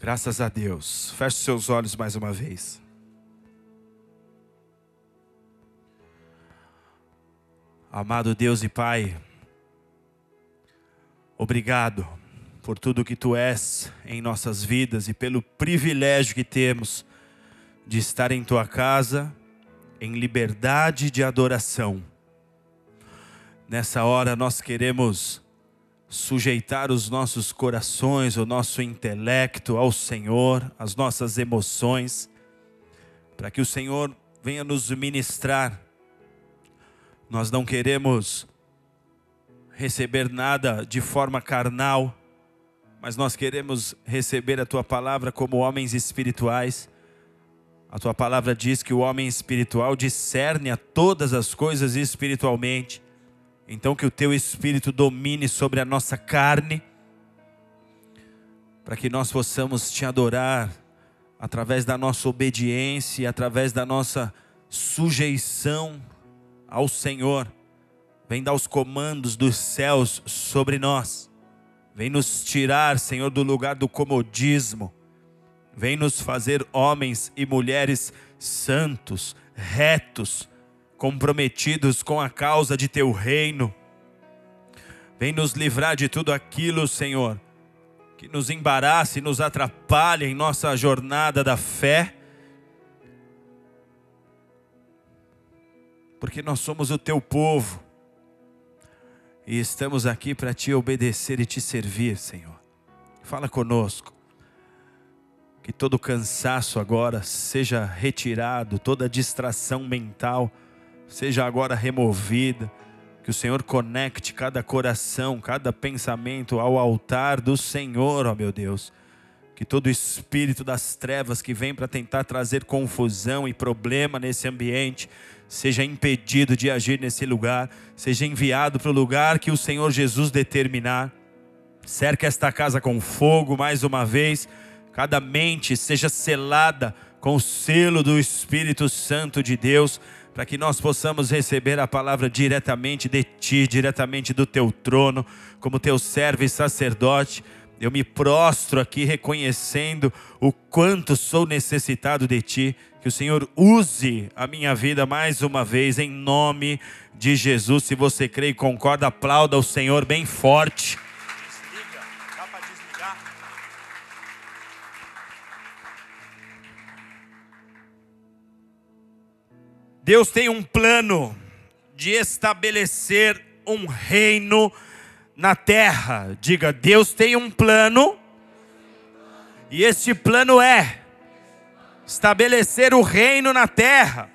Graças a Deus. Feche seus olhos mais uma vez. Amado Deus e Pai, obrigado por tudo que tu és em nossas vidas e pelo privilégio que temos de estar em tua casa em liberdade de adoração. Nessa hora nós queremos sujeitar os nossos corações, o nosso intelecto ao Senhor, as nossas emoções, para que o Senhor venha nos ministrar. Nós não queremos receber nada de forma carnal, mas nós queremos receber a tua palavra como homens espirituais. A tua palavra diz que o homem espiritual discerne a todas as coisas espiritualmente. Então, que o teu espírito domine sobre a nossa carne, para que nós possamos te adorar através da nossa obediência, através da nossa sujeição ao Senhor. Vem dar os comandos dos céus sobre nós. Vem nos tirar, Senhor, do lugar do comodismo. Vem nos fazer homens e mulheres santos, retos, comprometidos com a causa de teu reino. Vem nos livrar de tudo aquilo, Senhor, que nos embaraça e nos atrapalha em nossa jornada da fé. Porque nós somos o teu povo e estamos aqui para te obedecer e te servir, Senhor. Fala conosco. Que todo cansaço agora seja retirado, toda distração mental seja agora removida. Que o Senhor conecte cada coração, cada pensamento ao altar do Senhor, ó meu Deus. Que todo espírito das trevas que vem para tentar trazer confusão e problema nesse ambiente seja impedido de agir nesse lugar, seja enviado para o lugar que o Senhor Jesus determinar. Cerca esta casa com fogo mais uma vez, cada mente seja selada com o selo do Espírito Santo de Deus para que nós possamos receber a palavra diretamente de Ti, diretamente do Teu trono, como Teu servo e sacerdote. Eu me prostro aqui reconhecendo o quanto sou necessitado de Ti. Que o Senhor use a minha vida mais uma vez, em nome de Jesus. Se você crê e concorda, aplauda o Senhor bem forte. Deus tem um plano de estabelecer um reino na terra. Diga, Deus tem um plano, e este plano é estabelecer o reino na terra.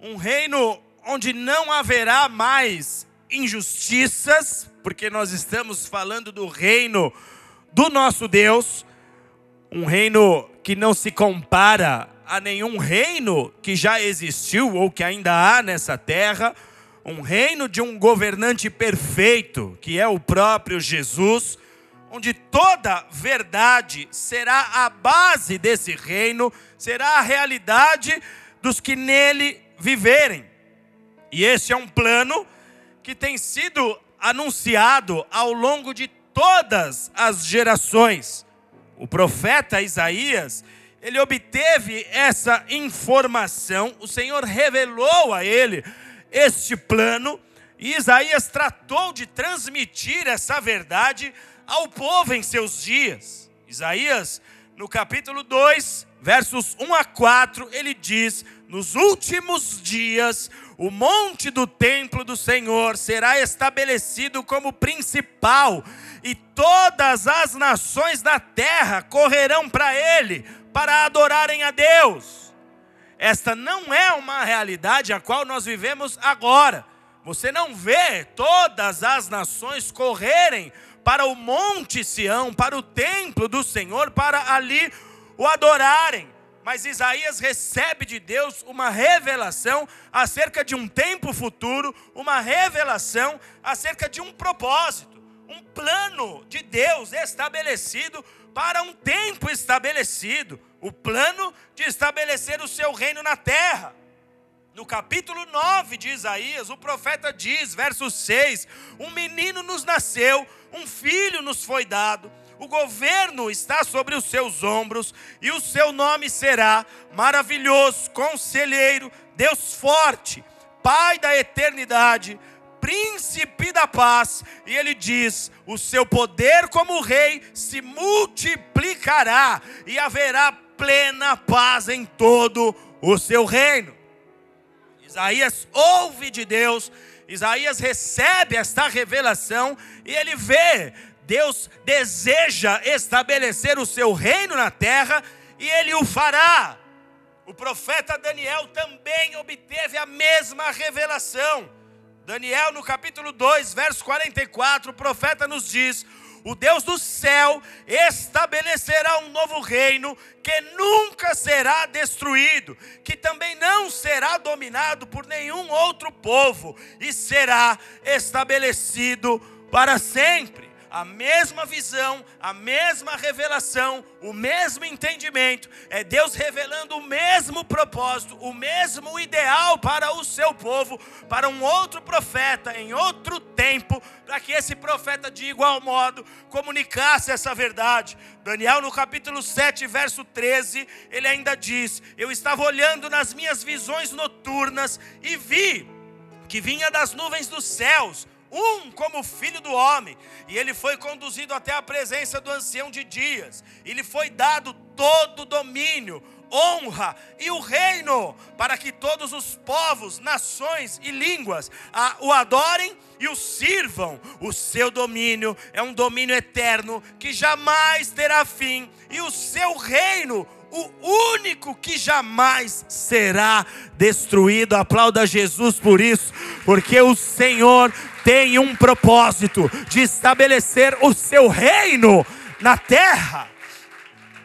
Um reino onde não haverá mais injustiças, porque nós estamos falando do reino do nosso Deus, um reino que não se compara a nenhum reino que já existiu ou que ainda há nessa terra, um reino de um governante perfeito, que é o próprio Jesus, onde toda verdade será a base desse reino, será a realidade dos que nele viverem. E esse é um plano que tem sido anunciado ao longo de todas as gerações. O profeta Isaías, ele obteve essa informação, o Senhor revelou a ele este plano, e Isaías tratou de transmitir essa verdade ao povo em seus dias. Isaías, no capítulo 2, versos 1 a 4, ele diz: Nos últimos dias, o monte do templo do Senhor será estabelecido como principal, e todas as nações da terra correrão para ele para adorarem a Deus. Esta não é uma realidade a qual nós vivemos agora. Você não vê todas as nações correrem para o Monte Sião, para o templo do Senhor, para ali o adorarem. Mas Isaías recebe de Deus uma revelação acerca de um tempo futuro, uma revelação acerca de um propósito, um plano de Deus estabelecido para um tempo estabelecido o plano de estabelecer o seu reino na terra. No capítulo 9 de Isaías, o profeta diz, verso 6: Um menino nos nasceu, um filho nos foi dado, o governo está sobre os seus ombros, e o seu nome será Maravilhoso, Conselheiro, Deus Forte, Pai da Eternidade, Príncipe da Paz. E ele diz: O seu poder como rei se multiplicará, e haverá plena paz em todo o seu reino. Isaías ouve de Deus, Isaías recebe esta revelação e ele vê Deus deseja estabelecer o seu reino na terra e ele o fará. O profeta Daniel também obteve a mesma revelação. Daniel, no capítulo 2, verso 44, o profeta nos diz: o Deus do céu estabelecerá um novo reino que nunca será destruído, que também não será dominado por nenhum outro povo e será estabelecido para sempre a mesma visão, a mesma revelação, o mesmo entendimento, é Deus revelando o mesmo propósito, o mesmo ideal para o seu povo, para um outro profeta em outro tempo, para que esse profeta de igual modo comunicasse essa verdade. Daniel, no capítulo 7, verso 13, ele ainda diz: Eu estava olhando nas minhas visões noturnas e vi que vinha das nuvens dos céus um como filho do homem, e ele foi conduzido até a presença do ancião de dias, e lhe foi dado todo o domínio, honra e o reino, para que todos os povos, nações e línguas o adorem e o sirvam. O seu domínio é um domínio eterno que jamais terá fim, e o seu reino o único que jamais será destruído. Aplauda Jesus por isso, porque o Senhor tem um propósito de estabelecer o seu reino na terra.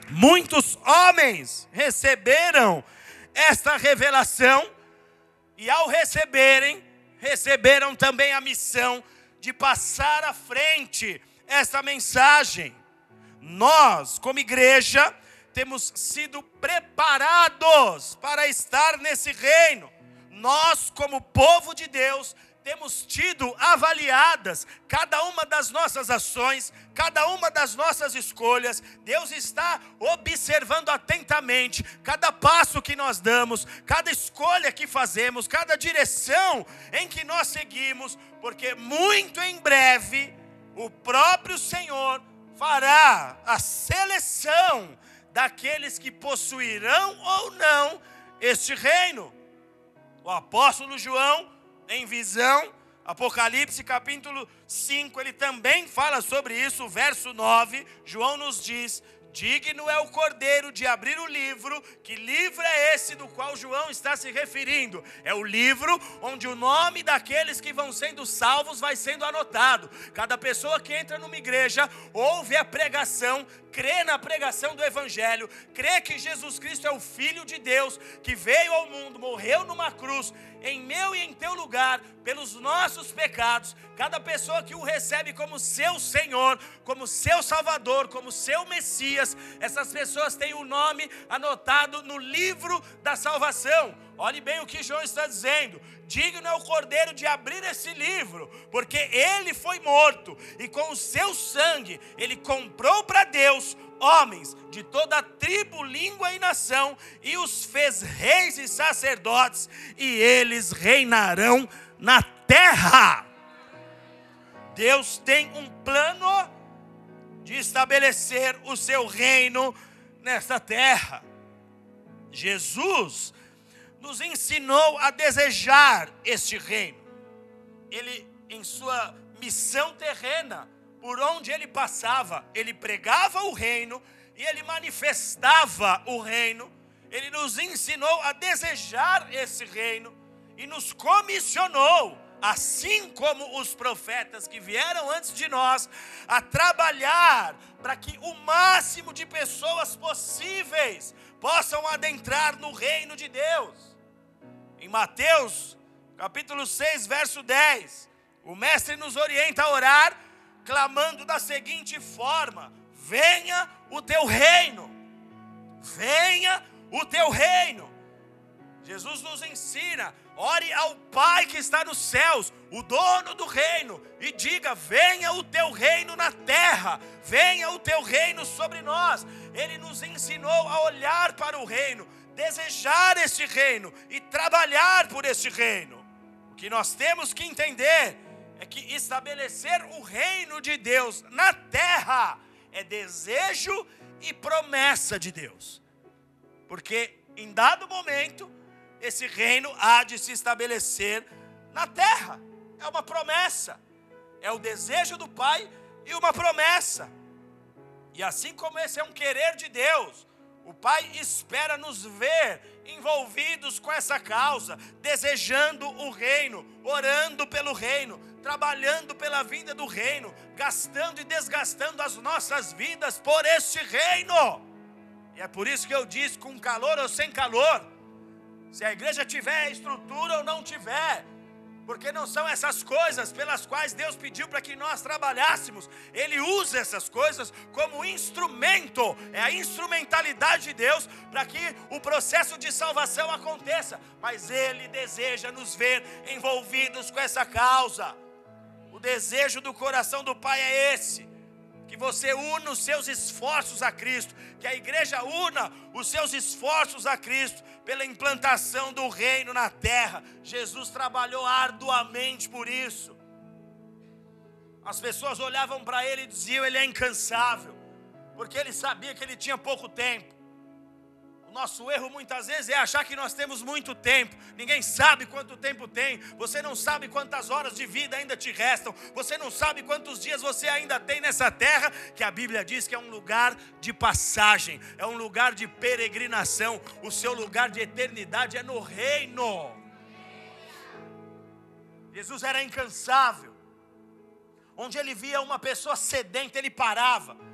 Muitos homens receberam esta revelação e ao receberem, receberam também a missão de passar à frente essa mensagem. Nós, como igreja, temos sido preparados para estar nesse reino. Nós, como povo de Deus, temos tido avaliadas cada uma das nossas ações, cada uma das nossas escolhas. Deus está observando atentamente cada passo que nós damos, cada escolha que fazemos, cada direção em que nós seguimos, porque muito em breve o próprio Senhor fará a seleção daqueles que possuirão ou não este reino. O apóstolo João em visão. Apocalipse capítulo 5, ele também fala sobre isso, verso 9. João nos diz: Digno é o cordeiro de abrir o livro. Que livro é esse do qual João está se referindo? É o livro onde o nome daqueles que vão sendo salvos vai sendo anotado. Cada pessoa que entra numa igreja ouve a pregação, crê na pregação do Evangelho, crê que Jesus Cristo é o Filho de Deus, que veio ao mundo, morreu numa cruz, em meu e em teu lugar, pelos nossos pecados. Cada pessoa que o recebe como seu Senhor, como seu Salvador, como seu Messias, essas pessoas têm o nome anotado no livro da salvação. Olhe bem o que João está dizendo. Digno é o cordeiro de abrir esse livro, porque ele foi morto e com o seu sangue ele comprou para Deus homens de toda tribo, língua e nação e os fez reis e sacerdotes, e eles reinarão na terra. Deus tem um plano de estabelecer o seu reino nesta terra. Jesus nos ensinou a desejar este reino. Ele, em sua missão terrena, por onde ele passava, ele pregava o reino e ele manifestava o reino. Ele nos ensinou a desejar esse reino e nos comissionou, assim como os profetas que vieram antes de nós, a trabalhar para que o máximo de pessoas possíveis possam adentrar no reino de Deus. Em Mateus, capítulo 6, verso 10, o mestre nos orienta a orar, clamando da seguinte forma: Venha o teu reino, venha o teu reino. Jesus nos ensina: ore ao Pai que está nos céus, o dono do reino, e diga: venha o teu reino na terra, venha o teu reino sobre nós. Ele nos ensinou a olhar para o reino, desejar este reino e trabalhar por este reino. O que nós temos que entender é que estabelecer o reino de Deus na terra é desejo e promessa de Deus. Porque em dado momento, esse reino há de se estabelecer na terra. É uma promessa. É o desejo do Pai e uma promessa. E assim como esse é um querer de Deus, o Pai espera nos ver envolvidos com essa causa, desejando o reino, orando pelo reino, trabalhando pela vinda do reino, gastando e desgastando as nossas vidas por este reino. E é por isso que eu disse: com calor ou sem calor, se a igreja tiver estrutura ou não tiver, porque não são essas coisas pelas quais Deus pediu para que nós trabalhássemos. Ele usa essas coisas como instrumento, é a instrumentalidade de Deus para que o processo de salvação aconteça. Mas Ele deseja nos ver envolvidos com essa causa. O desejo do coração do Pai é esse que você una os seus esforços a Cristo, que a igreja una os seus esforços a Cristo pela implantação do reino na terra. Jesus trabalhou arduamente por isso. As pessoas olhavam para ele e diziam: Ele é incansável, porque ele sabia que ele tinha pouco tempo. O nosso erro muitas vezes é achar que nós temos muito tempo. Ninguém sabe quanto tempo tem. Você não sabe quantas horas de vida ainda te restam. Você não sabe quantos dias você ainda tem nessa terra, que a Bíblia diz que é um lugar de passagem, é um lugar de peregrinação. O seu lugar de eternidade é no reino. Jesus era incansável. Onde ele via uma pessoa sedenta, ele parava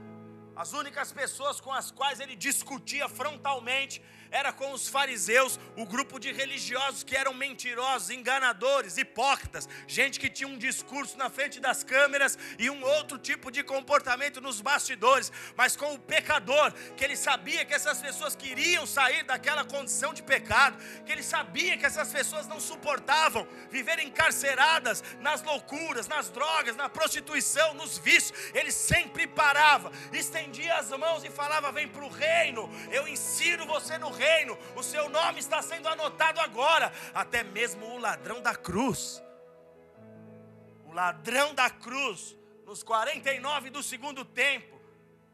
as únicas pessoas com as quais ele discutia frontalmente era com os fariseus, o grupo de religiosos que eram mentirosos, enganadores, hipócritas, gente que tinha um discurso na frente das câmeras e um outro tipo de comportamento nos bastidores, mas com o pecador, que ele sabia que essas pessoas queriam sair daquela condição de pecado, que ele sabia que essas pessoas não suportavam viver encarceradas nas loucuras, nas drogas, na prostituição, nos vícios, ele sempre parava, estendia as mãos e falava: Vem para o reino, eu ensino você no reino reino, o seu nome está sendo anotado agora, até mesmo o ladrão da cruz. O ladrão da cruz, nos 49 do segundo tempo,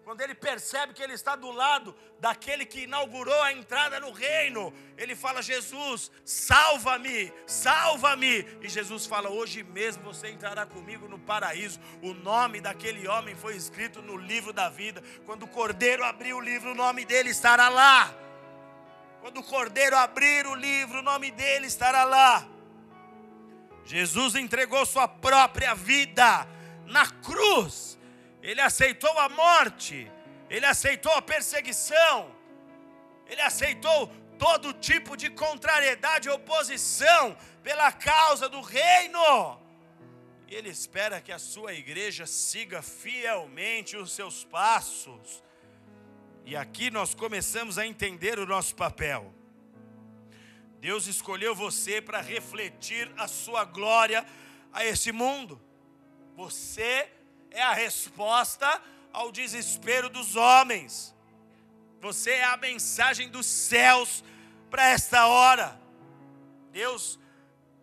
quando ele percebe que ele está do lado daquele que inaugurou a entrada no reino, ele fala: Jesus, salva-me, salva-me. E Jesus fala: Hoje mesmo você entrará comigo no paraíso. O nome daquele homem foi escrito no livro da vida. Quando o cordeiro abriu o livro, o nome dele estará lá. Quando o cordeiro abrir o livro, o nome dele estará lá. Jesus entregou sua própria vida na cruz. Ele aceitou a morte, ele aceitou a perseguição, ele aceitou todo tipo de contrariedade e oposição pela causa do reino. Ele espera que a sua igreja siga fielmente os seus passos e aqui nós começamos a entender o nosso papel. Deus escolheu você para refletir a sua glória a esse mundo. Você é a resposta ao desespero dos homens. Você é a mensagem dos céus para esta hora. Deus,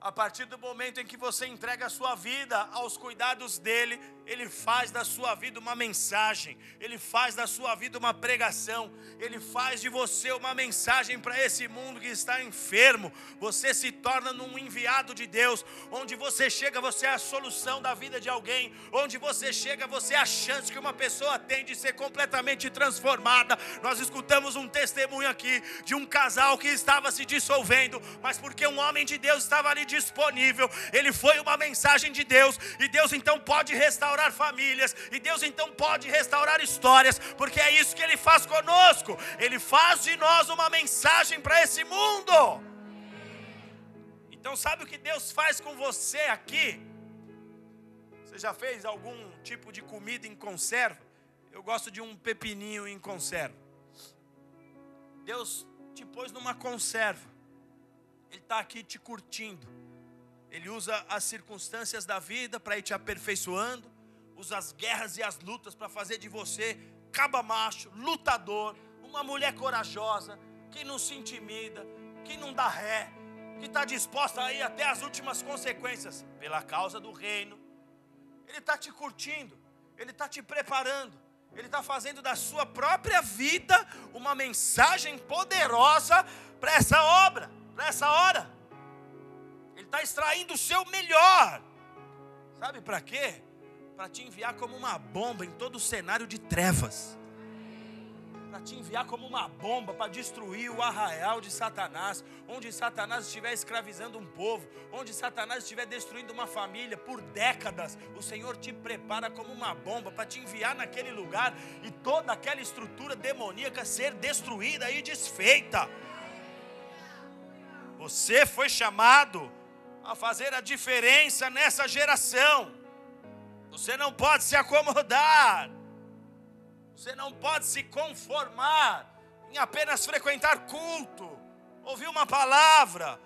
a partir do momento em que você entrega a sua vida aos cuidados dele, ele faz da sua vida uma mensagem, Ele faz da sua vida uma pregação, Ele faz de você uma mensagem para esse mundo que está enfermo. Você se torna um enviado de Deus, onde você chega, você é a solução da vida de alguém, onde você chega, você é a chance que uma pessoa tem de ser completamente transformada. Nós escutamos um testemunho aqui de um casal que estava se dissolvendo, mas porque um homem de Deus estava ali disponível, ele foi uma mensagem de Deus, e Deus então pode restaurar restaurar famílias, e Deus então pode restaurar histórias, porque é isso que Ele faz conosco. Ele faz de nós uma mensagem para esse mundo. Então, sabe o que Deus faz com você aqui? Você já fez algum tipo de comida em conserva? Eu gosto de um pepininho em conserva. Deus te pôs numa conserva. Ele está aqui te curtindo. Ele usa as circunstâncias da vida para ir te aperfeiçoando, usa as guerras e as lutas para fazer de você caba macho, lutador, uma mulher corajosa, que não se intimida, que não dá ré, que está disposta a ir até as últimas consequências pela causa do reino. Ele está te curtindo, ele está te preparando, ele está fazendo da sua própria vida uma mensagem poderosa para essa obra, para essa hora. Ele está extraindo o seu melhor. Sabe para quê? Para te enviar como uma bomba em todo o cenário de trevas para te enviar como uma bomba para destruir o arraial de Satanás, onde Satanás estiver escravizando um povo, onde Satanás estiver destruindo uma família por décadas, o Senhor te prepara como uma bomba para te enviar naquele lugar e toda aquela estrutura demoníaca ser destruída e desfeita. Você foi chamado a fazer a diferença nessa geração. Você não pode se acomodar. Você não pode se conformar em apenas frequentar culto, ouvir uma palavra,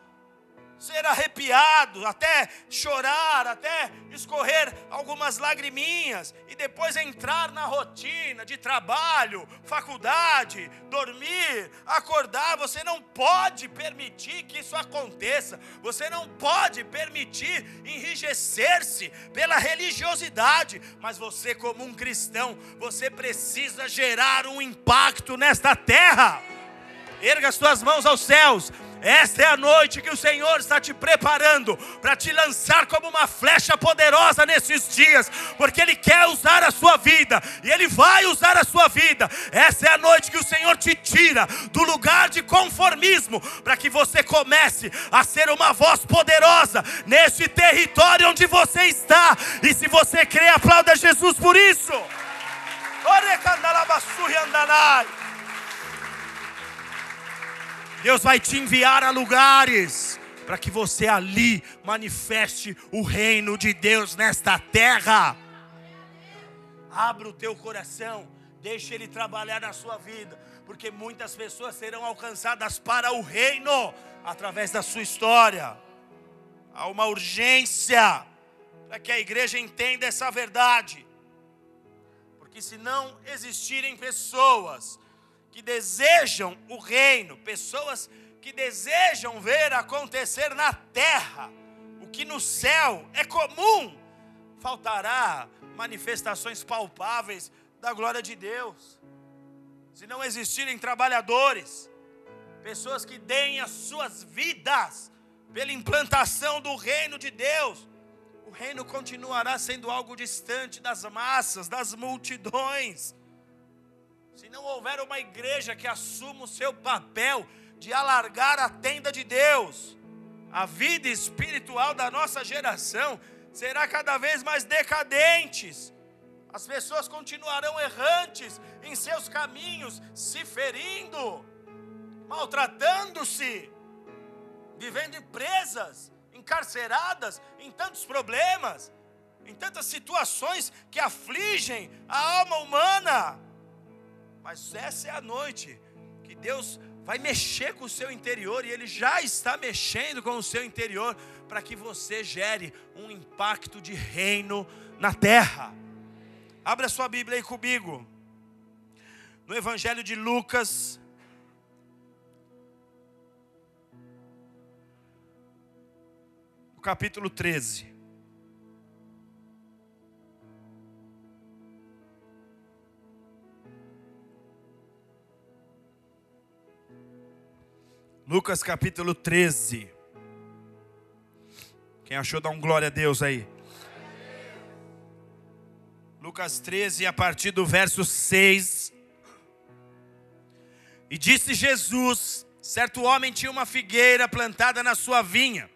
ser arrepiado, até chorar, até escorrer algumas lagriminhas e depois entrar na rotina de trabalho, faculdade, dormir, acordar. Você não pode permitir que isso aconteça. Você não pode permitir enrijecer-se pela religiosidade, mas você como um cristão, você precisa gerar um impacto nesta terra. Erga as mãos aos céus esta é a noite que o Senhor está te preparando para te lançar como uma flecha poderosa nesses dias, porque Ele quer usar a sua vida e Ele vai usar a sua vida. Essa é a noite que o Senhor te tira do lugar de conformismo, para que você comece a ser uma voz poderosa nesse território onde você está. E se você crê, aplauda Jesus por isso. Ore Deus vai te enviar a lugares para que você ali manifeste o reino de Deus nesta terra. Abra o teu coração, deixe Ele trabalhar na sua vida, porque muitas pessoas serão alcançadas para o reino através da sua história. Há uma urgência para que a igreja entenda essa verdade, porque se não existirem pessoas que desejam o reino, pessoas que desejam ver acontecer na terra o que no céu é comum, faltará manifestações palpáveis da glória de Deus. Se não existirem trabalhadores, pessoas que deem as suas vidas pela implantação do reino de Deus, o reino continuará sendo algo distante das massas, das multidões se não houver uma igreja que assuma o seu papel de alargar a tenda de Deus, a vida espiritual da nossa geração será cada vez mais decadentes. As pessoas continuarão errantes em seus caminhos, se ferindo, maltratando-se, vivendo presas, encarceradas em tantos problemas, em tantas situações que afligem a alma humana. Mas essa é a noite que Deus vai mexer com o seu interior e Ele já está mexendo com o seu interior para que você gere um impacto de reino na terra. Abra sua Bíblia aí comigo. No Evangelho de Lucas, capítulo 13. Lucas capítulo 13. Quem achou, dá um glória a Deus aí. Lucas 13, a partir do verso 6. E disse Jesus: certo homem tinha uma figueira plantada na sua vinha,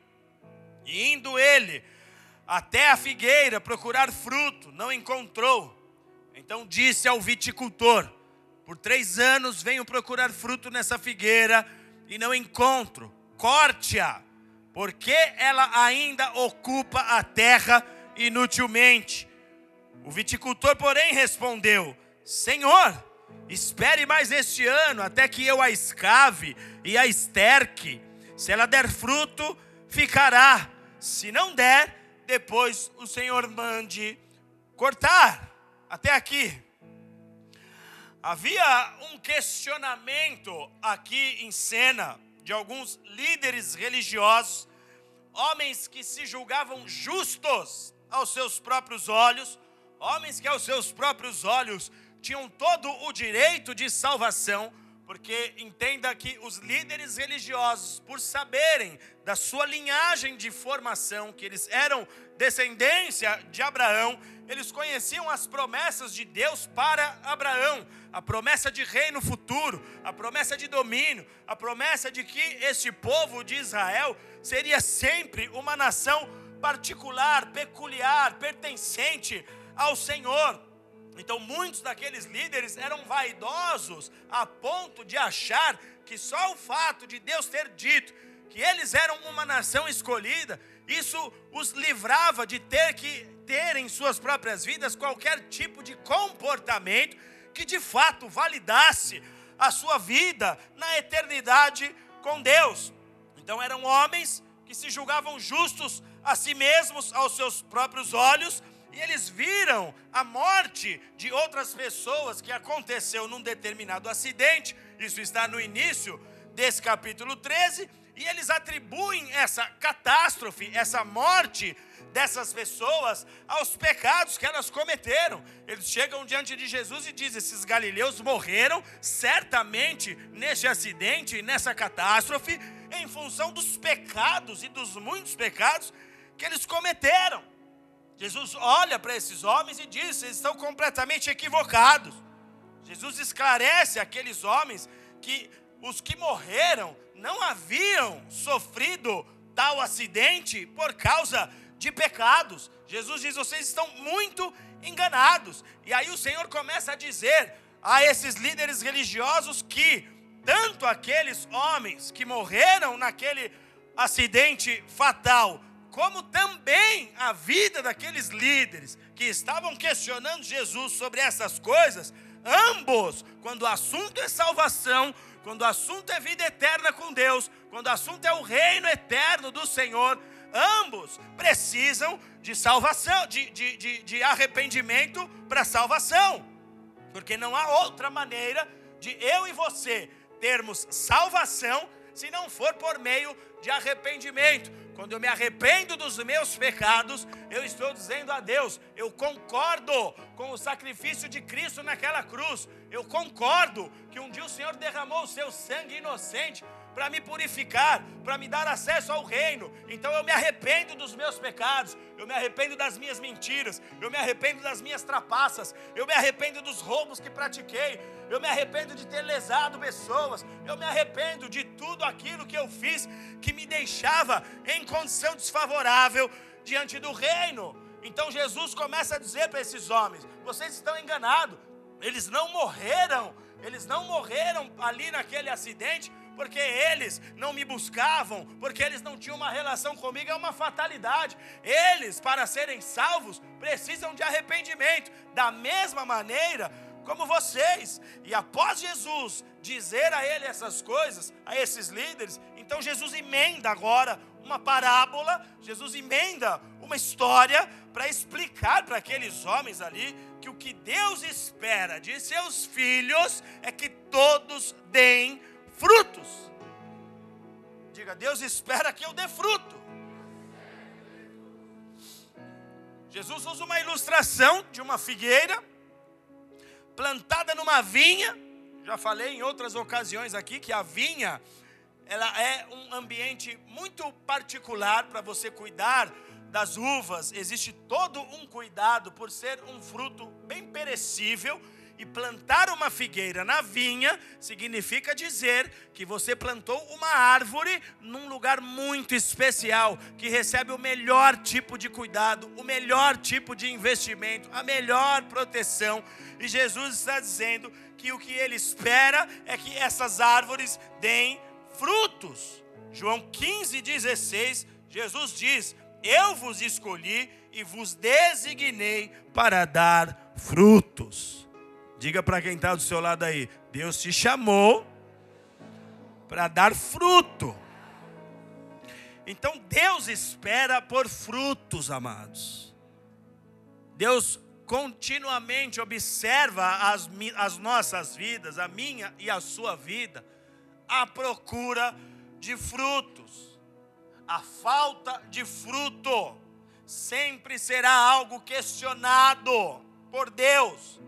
e indo ele até a figueira procurar fruto, não encontrou. Então disse ao viticultor: Por três anos venho procurar fruto nessa figueira e não encontro, corte-a, porque ela ainda ocupa a terra inutilmente. O viticultor, porém, respondeu: Senhor, espere mais este ano até que eu a escave e a esterque. Se ela der fruto, ficará. Se não der, depois o Senhor mande cortar. Até aqui. Havia um questionamento aqui em cena de alguns líderes religiosos, homens que se julgavam justos aos seus próprios olhos, homens que aos seus próprios olhos tinham todo o direito de salvação, porque entenda que os líderes religiosos, por saberem da sua linhagem de formação, que eles eram descendência de Abraão, eles conheciam as promessas de Deus para Abraão, a promessa de reino futuro, a promessa de domínio, a promessa de que este povo de Israel seria sempre uma nação particular, peculiar, pertencente ao Senhor. Então, muitos daqueles líderes eram vaidosos a ponto de achar que só o fato de Deus ter dito que eles eram uma nação escolhida, isso os livrava de ter que ter em suas próprias vidas qualquer tipo de comportamento que de fato validasse a sua vida na eternidade com Deus. Então, eram homens que se julgavam justos a si mesmos, aos seus próprios olhos e eles viram a morte de outras pessoas que aconteceu num determinado acidente. Isso está no início desse capítulo 13. E eles atribuem essa catástrofe, essa morte dessas pessoas aos pecados que elas cometeram. Eles chegam diante de Jesus e dizem: esses galileus morreram certamente neste acidente, nessa catástrofe, em função dos pecados e dos muitos pecados que eles cometeram. Jesus olha para esses homens e diz: eles estão completamente equivocados. Jesus esclarece aqueles homens que os que morreram não haviam sofrido tal acidente por causa de pecados. Jesus diz: vocês estão muito enganados. E aí o Senhor começa a dizer a esses líderes religiosos que tanto aqueles homens que morreram naquele acidente fatal, como também a vida daqueles líderes que estavam questionando Jesus sobre essas coisas, ambos, quando o assunto é salvação, quando o assunto é vida eterna com Deus, quando o assunto é o reino eterno do Senhor, ambos precisam de salvação, de, de, de, de arrependimento para salvação, porque não há outra maneira de eu e você termos salvação se não for por meio de arrependimento. Quando eu me arrependo dos meus pecados, eu estou dizendo a Deus, eu concordo com o sacrifício de Cristo naquela cruz. Eu concordo que um dia o Senhor derramou o seu sangue inocente para me purificar, para me dar acesso ao reino. Então eu me arrependo dos meus pecados, eu me arrependo das minhas mentiras, eu me arrependo das minhas trapaças, eu me arrependo dos roubos que pratiquei, eu me arrependo de ter lesado pessoas, eu me arrependo de tudo aquilo que eu fiz que me deixava em condição desfavorável diante do reino. Então Jesus começa a dizer para esses homens: vocês estão enganados, eles não morreram, eles não morreram ali naquele acidente porque eles não me buscavam, porque eles não tinham uma relação comigo, é uma fatalidade. Eles, para serem salvos, precisam de arrependimento, da mesma maneira como vocês. E após Jesus dizer a ele essas coisas, a esses líderes, então Jesus emenda agora uma parábola, Jesus emenda uma história para explicar para aqueles homens ali que o que Deus espera de seus filhos é que todos deem frutos. Diga, Deus espera que eu dê fruto. Jesus usa uma ilustração de uma figueira plantada numa vinha. Já falei em outras ocasiões aqui que a vinha ela é um ambiente muito particular para você cuidar das uvas. Existe todo um cuidado por ser um fruto bem perecível e plantar uma figueira na vinha significa dizer que você plantou uma árvore num lugar muito especial, que recebe o melhor tipo de cuidado, o melhor tipo de investimento, a melhor proteção. E Jesus está dizendo que o que ele espera é que essas árvores deem frutos. João 15, 16, Jesus diz: Eu vos escolhi e vos designei para dar frutos. Diga para quem está do seu lado aí: Deus te chamou para dar fruto. Então Deus espera por frutos, amados. Deus continuamente observa as, as nossas vidas, a minha e a sua vida, à procura de frutos. A falta de fruto sempre será algo questionado por Deus.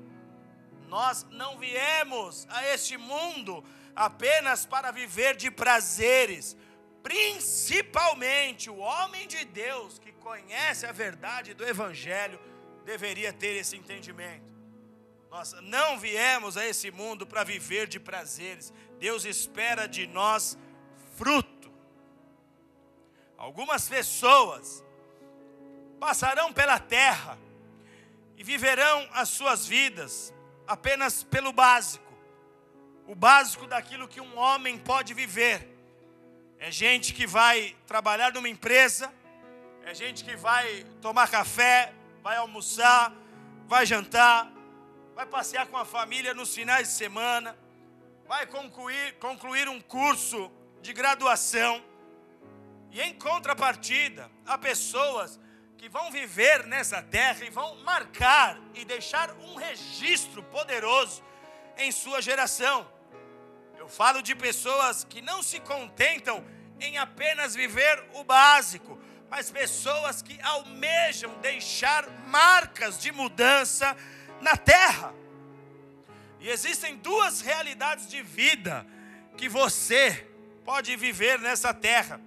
Nós não viemos a este mundo apenas para viver de prazeres, principalmente o homem de Deus que conhece a verdade do Evangelho deveria ter esse entendimento. Nós não viemos a esse mundo para viver de prazeres, Deus espera de nós fruto. Algumas pessoas passarão pela terra e viverão as suas vidas apenas pelo básico o básico daquilo que um homem pode viver. É gente que vai trabalhar numa empresa, é gente que vai tomar café, vai almoçar, vai jantar, vai passear com a família nos finais de semana, vai concluir, concluir um curso de graduação. E em contrapartida, há pessoas que vão viver nessa terra e vão marcar e deixar um registro poderoso em sua geração. Eu falo de pessoas que não se contentam em apenas viver o básico, mas pessoas que almejam deixar marcas de mudança na terra. E existem duas realidades de vida que você pode viver nessa terra: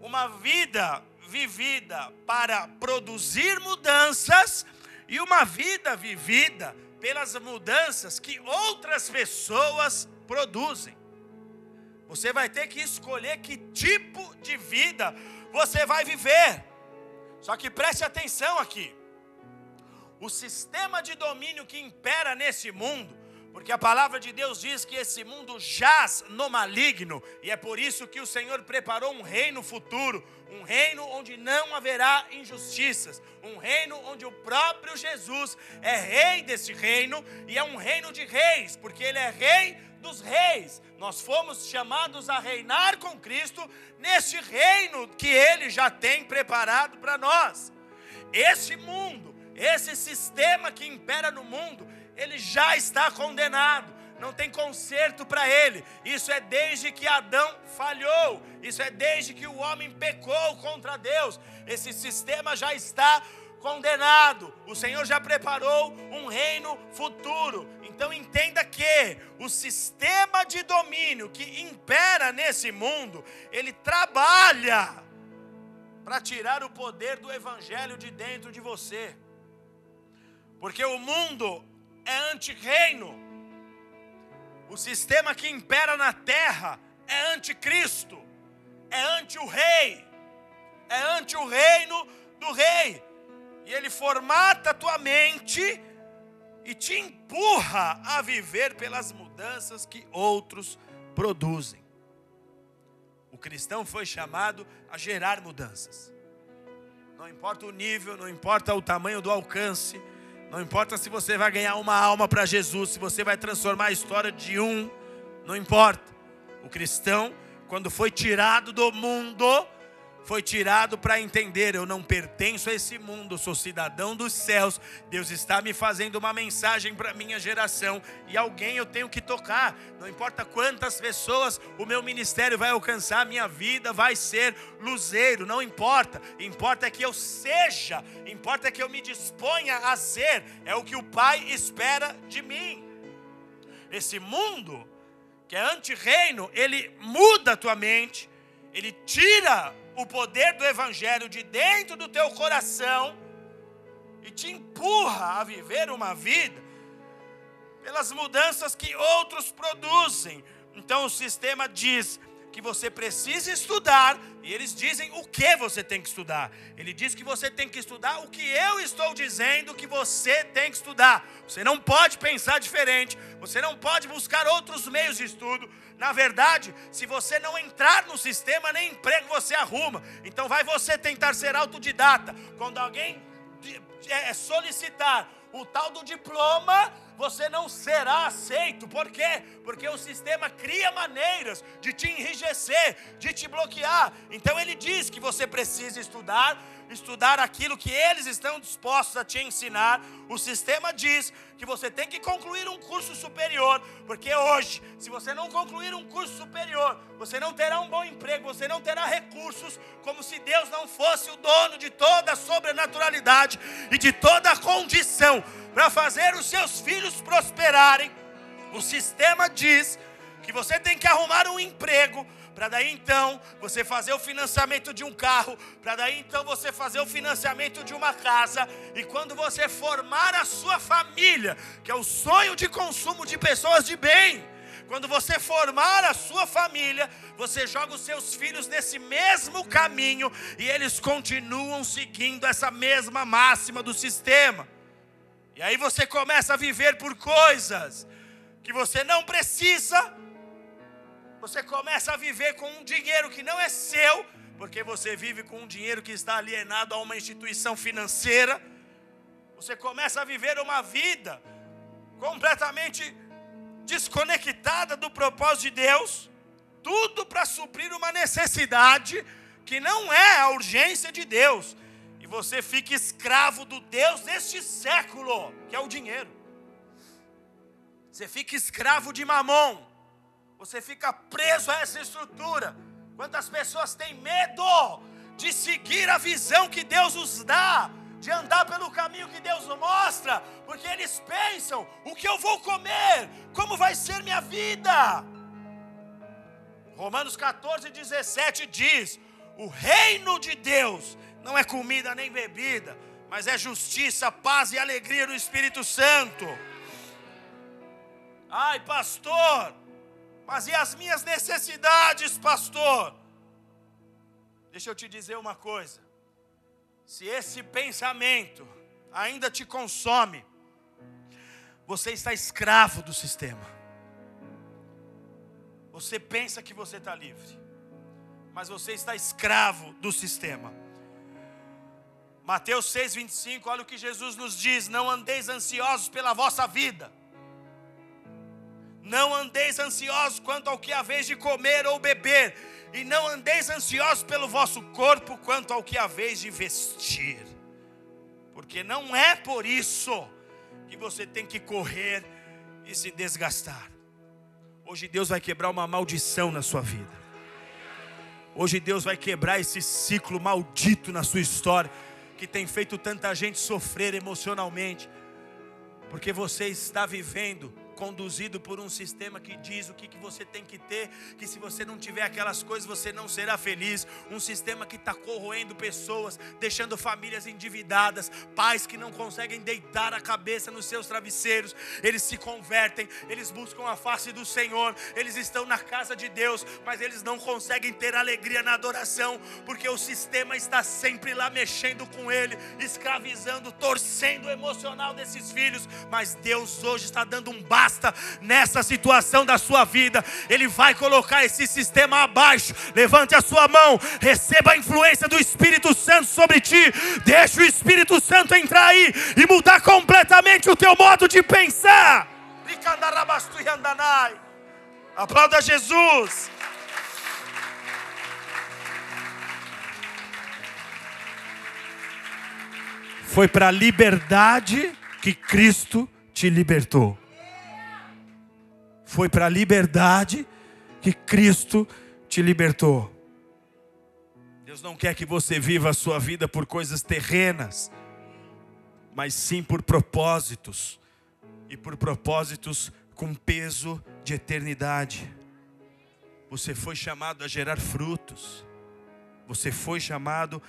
uma vida vivida para produzir mudanças e uma vida vivida pelas mudanças que outras pessoas produzem. Você vai ter que escolher que tipo de vida você vai viver. Só que preste atenção aqui. O sistema de domínio que impera nesse mundo, porque a palavra de Deus diz que esse mundo jaz no maligno, e é por isso que o Senhor preparou um reino futuro, um reino onde não haverá injustiças, um reino onde o próprio Jesus é rei desse reino, e é um reino de reis, porque ele é rei dos reis. Nós fomos chamados a reinar com Cristo neste reino que ele já tem preparado para nós. Esse mundo, esse sistema que impera no mundo, ele já está condenado. Não tem conserto para ele. Isso é desde que Adão falhou. Isso é desde que o homem pecou contra Deus. Esse sistema já está condenado. O Senhor já preparou um reino futuro. Então entenda que o sistema de domínio que impera nesse mundo, ele trabalha para tirar o poder do evangelho de dentro de você. Porque o mundo é anti-reino. O sistema que impera na terra é anticristo, é anti o rei, é anti o reino do rei. E ele formata a tua mente e te empurra a viver pelas mudanças que outros produzem. O cristão foi chamado a gerar mudanças. Não importa o nível, não importa o tamanho do alcance, não importa se você vai ganhar uma alma para Jesus, se você vai transformar a história de um, não importa. O cristão, quando foi tirado do mundo, foi tirado para entender: eu não pertenço a esse mundo, sou cidadão dos céus. Deus está me fazendo uma mensagem para minha geração e alguém eu tenho que tocar. Não importa quantas pessoas o meu ministério vai alcançar, minha vida vai ser luzeiro, não importa. Importa é que eu seja, importa é que eu me disponha a ser. É o que o Pai espera de mim. Esse mundo que é anti-reino, ele muda a tua mente, ele tira o poder do Evangelho de dentro do teu coração e te empurra a viver uma vida pelas mudanças que outros produzem. Então o sistema diz: que você precisa estudar, e eles dizem o que você tem que estudar. Ele diz que você tem que estudar o que eu estou dizendo que você tem que estudar. Você não pode pensar diferente, você não pode buscar outros meios de estudo. Na verdade, se você não entrar no sistema, nem emprego você arruma. Então vai você tentar ser autodidata. Quando alguém é, solicitar o tal do diploma, você não será aceito. Por quê? Porque o sistema cria maneiras de te enrijecer, de te bloquear. Então ele diz que você precisa estudar, estudar aquilo que eles estão dispostos a te ensinar. O sistema diz que você tem que concluir um curso superior, porque hoje, se você não concluir um curso superior, você não terá um bom emprego, você não terá recursos, como se Deus não fosse o dono de toda a sobrenaturalidade e de toda a condição para fazer os seus filhos prosperarem. O sistema diz que você tem que arrumar um emprego para daí então você fazer o financiamento de um carro, para daí então você fazer o financiamento de uma casa, e quando você formar a sua família, que é o sonho de consumo de pessoas de bem, quando você formar a sua família, você joga os seus filhos nesse mesmo caminho e eles continuam seguindo essa mesma máxima do sistema. E aí você começa a viver por coisas que você não precisa. Você começa a viver com um dinheiro que não é seu, porque você vive com um dinheiro que está alienado a uma instituição financeira. Você começa a viver uma vida completamente desconectada do propósito de Deus, tudo para suprir uma necessidade que não é a urgência de Deus, você fica escravo do Deus deste século, que é o dinheiro. Você fica escravo de mamon. Você fica preso a essa estrutura. Quantas pessoas têm medo de seguir a visão que Deus os dá, de andar pelo caminho que Deus mostra, porque eles pensam: o que eu vou comer? Como vai ser minha vida? Romanos 14, 17 diz: o reino de Deus não é comida nem bebida, mas é justiça, paz e alegria no Espírito Santo. Ai, pastor, mas e as minhas necessidades, pastor? Deixa eu te dizer uma coisa. Se esse pensamento ainda te consome, você está escravo do sistema. Você pensa que você está livre, mas você está escravo do sistema. Mateus 6,25, olha o que Jesus nos diz: Não andeis ansiosos pela vossa vida, não andeis ansiosos quanto ao que haveis de comer ou beber, e não andeis ansiosos pelo vosso corpo quanto ao que haveis de vestir, porque não é por isso que você tem que correr e se desgastar. Hoje Deus vai quebrar uma maldição na sua vida. Hoje Deus vai quebrar esse ciclo maldito na sua história que tem feito tanta gente sofrer emocionalmente, porque você está vivendo conduzido por um sistema que diz o que, que você tem que ter, que se você não tiver aquelas coisas você não será feliz. Um sistema que está corroendo pessoas, deixando famílias endividadas, pais que não conseguem deitar a cabeça nos seus travesseiros, eles se convertem, eles buscam a face do Senhor, eles estão na casa de Deus, mas eles não conseguem ter alegria na adoração, porque o sistema está sempre lá mexendo com ele, escravizando, torcendo o emocional desses filhos, mas Deus hoje está dando um basta basta nessa situação da sua vida. Ele vai colocar esse sistema abaixo. Levante a sua mão, receba a influência do Espírito Santo sobre ti. Deixa o Espírito Santo entrar aí e mudar completamente o teu modo de pensar. Aplauda Jesus. Foi para a liberdade que Cristo te libertou. Foi para a liberdade que Cristo te libertou. Deus não quer que você viva a sua vida por coisas terrenas, mas sim por propósitos, e por propósitos com peso de eternidade. Você foi chamado a gerar frutos, você foi chamado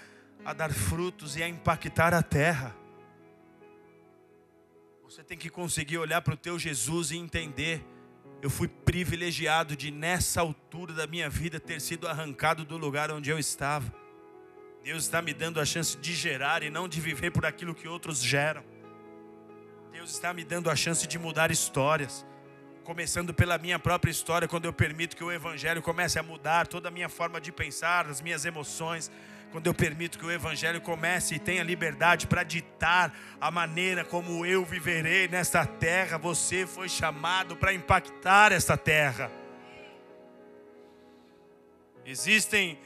a dar frutos e a impactar a terra. Você tem que conseguir olhar para o teu Jesus e entender eu fui privilegiado de, nessa altura da minha vida, ter sido arrancado do lugar onde eu estava. Deus está me dando a chance de gerar e não de viver por aquilo que outros geram. Deus está me dando a chance de mudar histórias, começando pela minha própria história, quando eu permito que o Evangelho comece a mudar toda a minha forma de pensar, as minhas emoções, quando eu permito que o Evangelho comece e tenha liberdade para ditar a maneira como eu viverei nesta terra, você foi chamado para impactar esta terra. Existem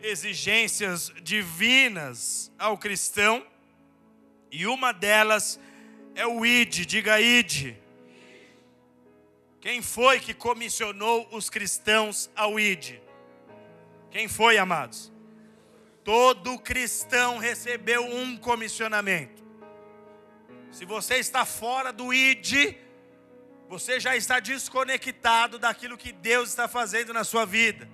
exigências divinas ao cristão, e uma delas é o id, diga id. Quem foi que comissionou os cristãos ao id? Quem foi, amados? Todo cristão recebeu um comissionamento. Se você está fora do ID, você já está desconectado daquilo que Deus está fazendo na sua vida.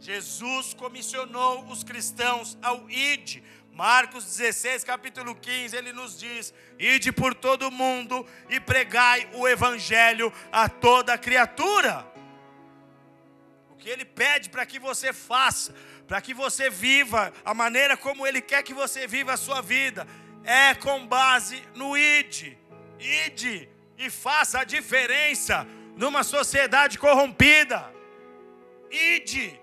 Jesus comissionou os cristãos ao ID. Marcos 16, capítulo 15, ele nos diz: Ide por todo mundo e pregai o evangelho a toda criatura. O que ele pede para que você faça para que você viva a maneira como Ele quer que você viva a sua vida, é com base no ID. ID e faça a diferença numa sociedade corrompida. ID,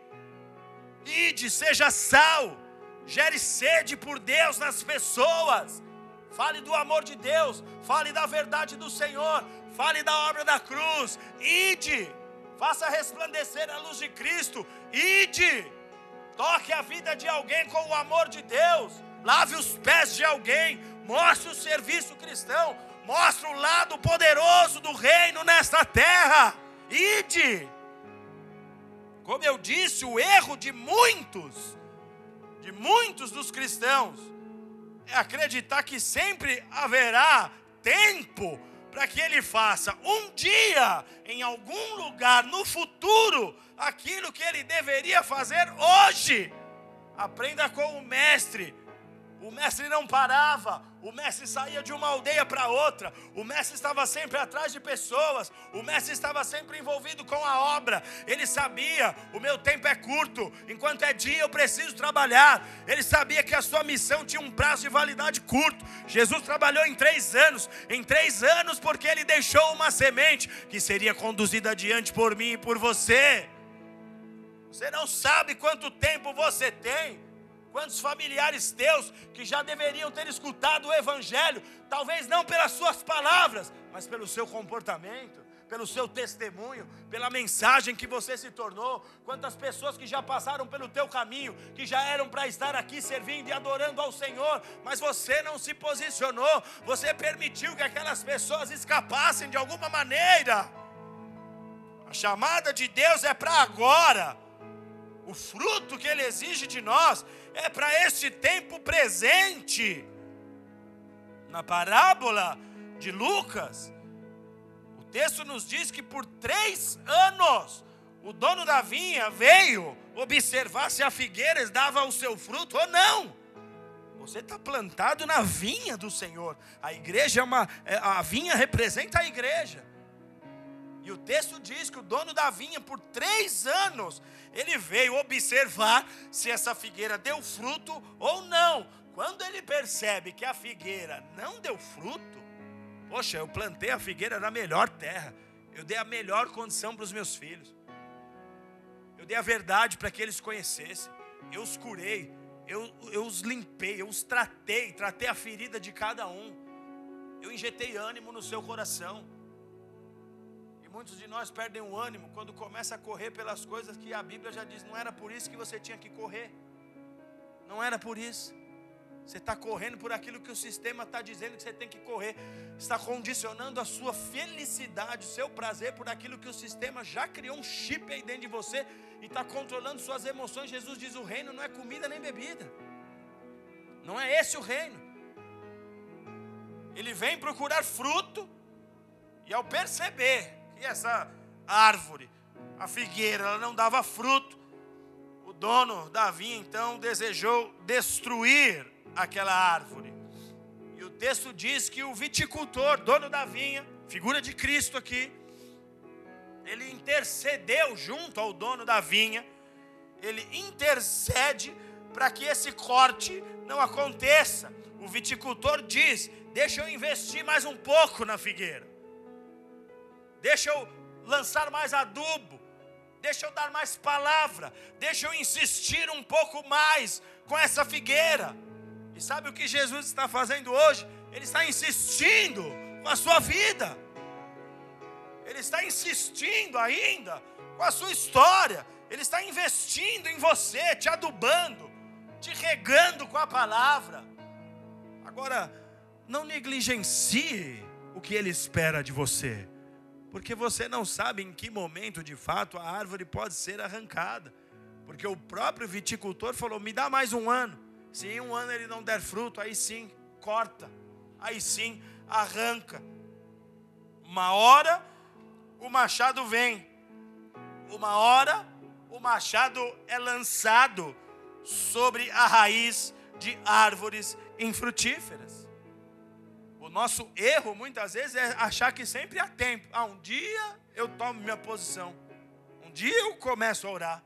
ID, seja sal, gere sede por Deus nas pessoas. Fale do amor de Deus, fale da verdade do Senhor, fale da obra da cruz. Ide, faça resplandecer a luz de Cristo. Ide Toque a vida de alguém com o amor de Deus. Lave os pés de alguém. Mostre o serviço cristão. Mostre o lado poderoso do reino nesta terra. Ide. Como eu disse, o erro de muitos, de muitos dos cristãos, é acreditar que sempre haverá tempo para que ele faça um dia, em algum lugar no futuro, aquilo que ele deveria fazer hoje. Aprenda com o mestre o mestre não parava, o mestre saía de uma aldeia para outra, o mestre estava sempre atrás de pessoas, o mestre estava sempre envolvido com a obra. Ele sabia: o meu tempo é curto, enquanto é dia eu preciso trabalhar. Ele sabia que a sua missão tinha um prazo de validade curto. Jesus trabalhou em três anos, em três anos, porque ele deixou uma semente que seria conduzida adiante por mim e por você. Você não sabe quanto tempo você tem Quantos familiares teus que já deveriam ter escutado o Evangelho, talvez não pelas suas palavras, mas pelo seu comportamento, pelo seu testemunho, pela mensagem que você se tornou. Quantas pessoas que já passaram pelo teu caminho, que já eram para estar aqui servindo e adorando ao Senhor, mas você não se posicionou, você permitiu que aquelas pessoas escapassem de alguma maneira. A chamada de Deus é para agora. O fruto que Ele exige de nós é para este tempo presente. Na parábola de Lucas, o texto nos diz que por três anos o dono da vinha veio observar se a figueira dava o seu fruto ou não. Você está plantado na vinha do Senhor. A igreja é uma. É, a vinha representa a igreja. E o texto diz que o dono da vinha, por três anos, ele veio observar se essa figueira deu fruto ou não. Quando ele percebe que a figueira não deu fruto, poxa, eu plantei a figueira na melhor terra, eu dei a melhor condição para os meus filhos, eu dei a verdade para que eles conhecessem, eu os curei, eu, eu os limpei, eu os tratei, tratei a ferida de cada um, eu injetei ânimo no seu coração. Muitos de nós perdem o ânimo quando começa a correr pelas coisas que a Bíblia já diz, não era por isso que você tinha que correr. Não era por isso. Você está correndo por aquilo que o sistema está dizendo que você tem que correr. Está condicionando a sua felicidade, o seu prazer por aquilo que o sistema já criou um chip aí dentro de você e está controlando suas emoções. Jesus diz: o reino não é comida nem bebida. Não é esse o reino. Ele vem procurar fruto, e ao perceber e essa árvore, a figueira, ela não dava fruto. O dono da vinha então desejou destruir aquela árvore. E o texto diz que o viticultor, dono da vinha, figura de Cristo aqui, ele intercedeu junto ao dono da vinha, ele intercede para que esse corte não aconteça. O viticultor diz: Deixa eu investir mais um pouco na figueira deixa eu lançar mais adubo, deixa eu dar mais palavra, deixa eu insistir um pouco mais com essa figueira. E sabe o que Jesus está fazendo hoje? Ele está insistindo com a sua vida. Ele está insistindo ainda com a sua história. Ele está investindo em você, te adubando, te regando com a palavra. Agora, não negligencie o que ele espera de você, porque você não sabe em que momento de fato a árvore pode ser arrancada. Porque o próprio viticultor falou: me dá mais um ano. Se em um ano ele não der fruto, aí sim, corta. Aí sim, arranca. Uma hora o machado vem. Uma hora o machado é lançado sobre a raiz de árvores infrutíferas. O nosso erro muitas vezes é achar que sempre há tempo. Ah, um dia eu tomo minha posição. Um dia eu começo a orar.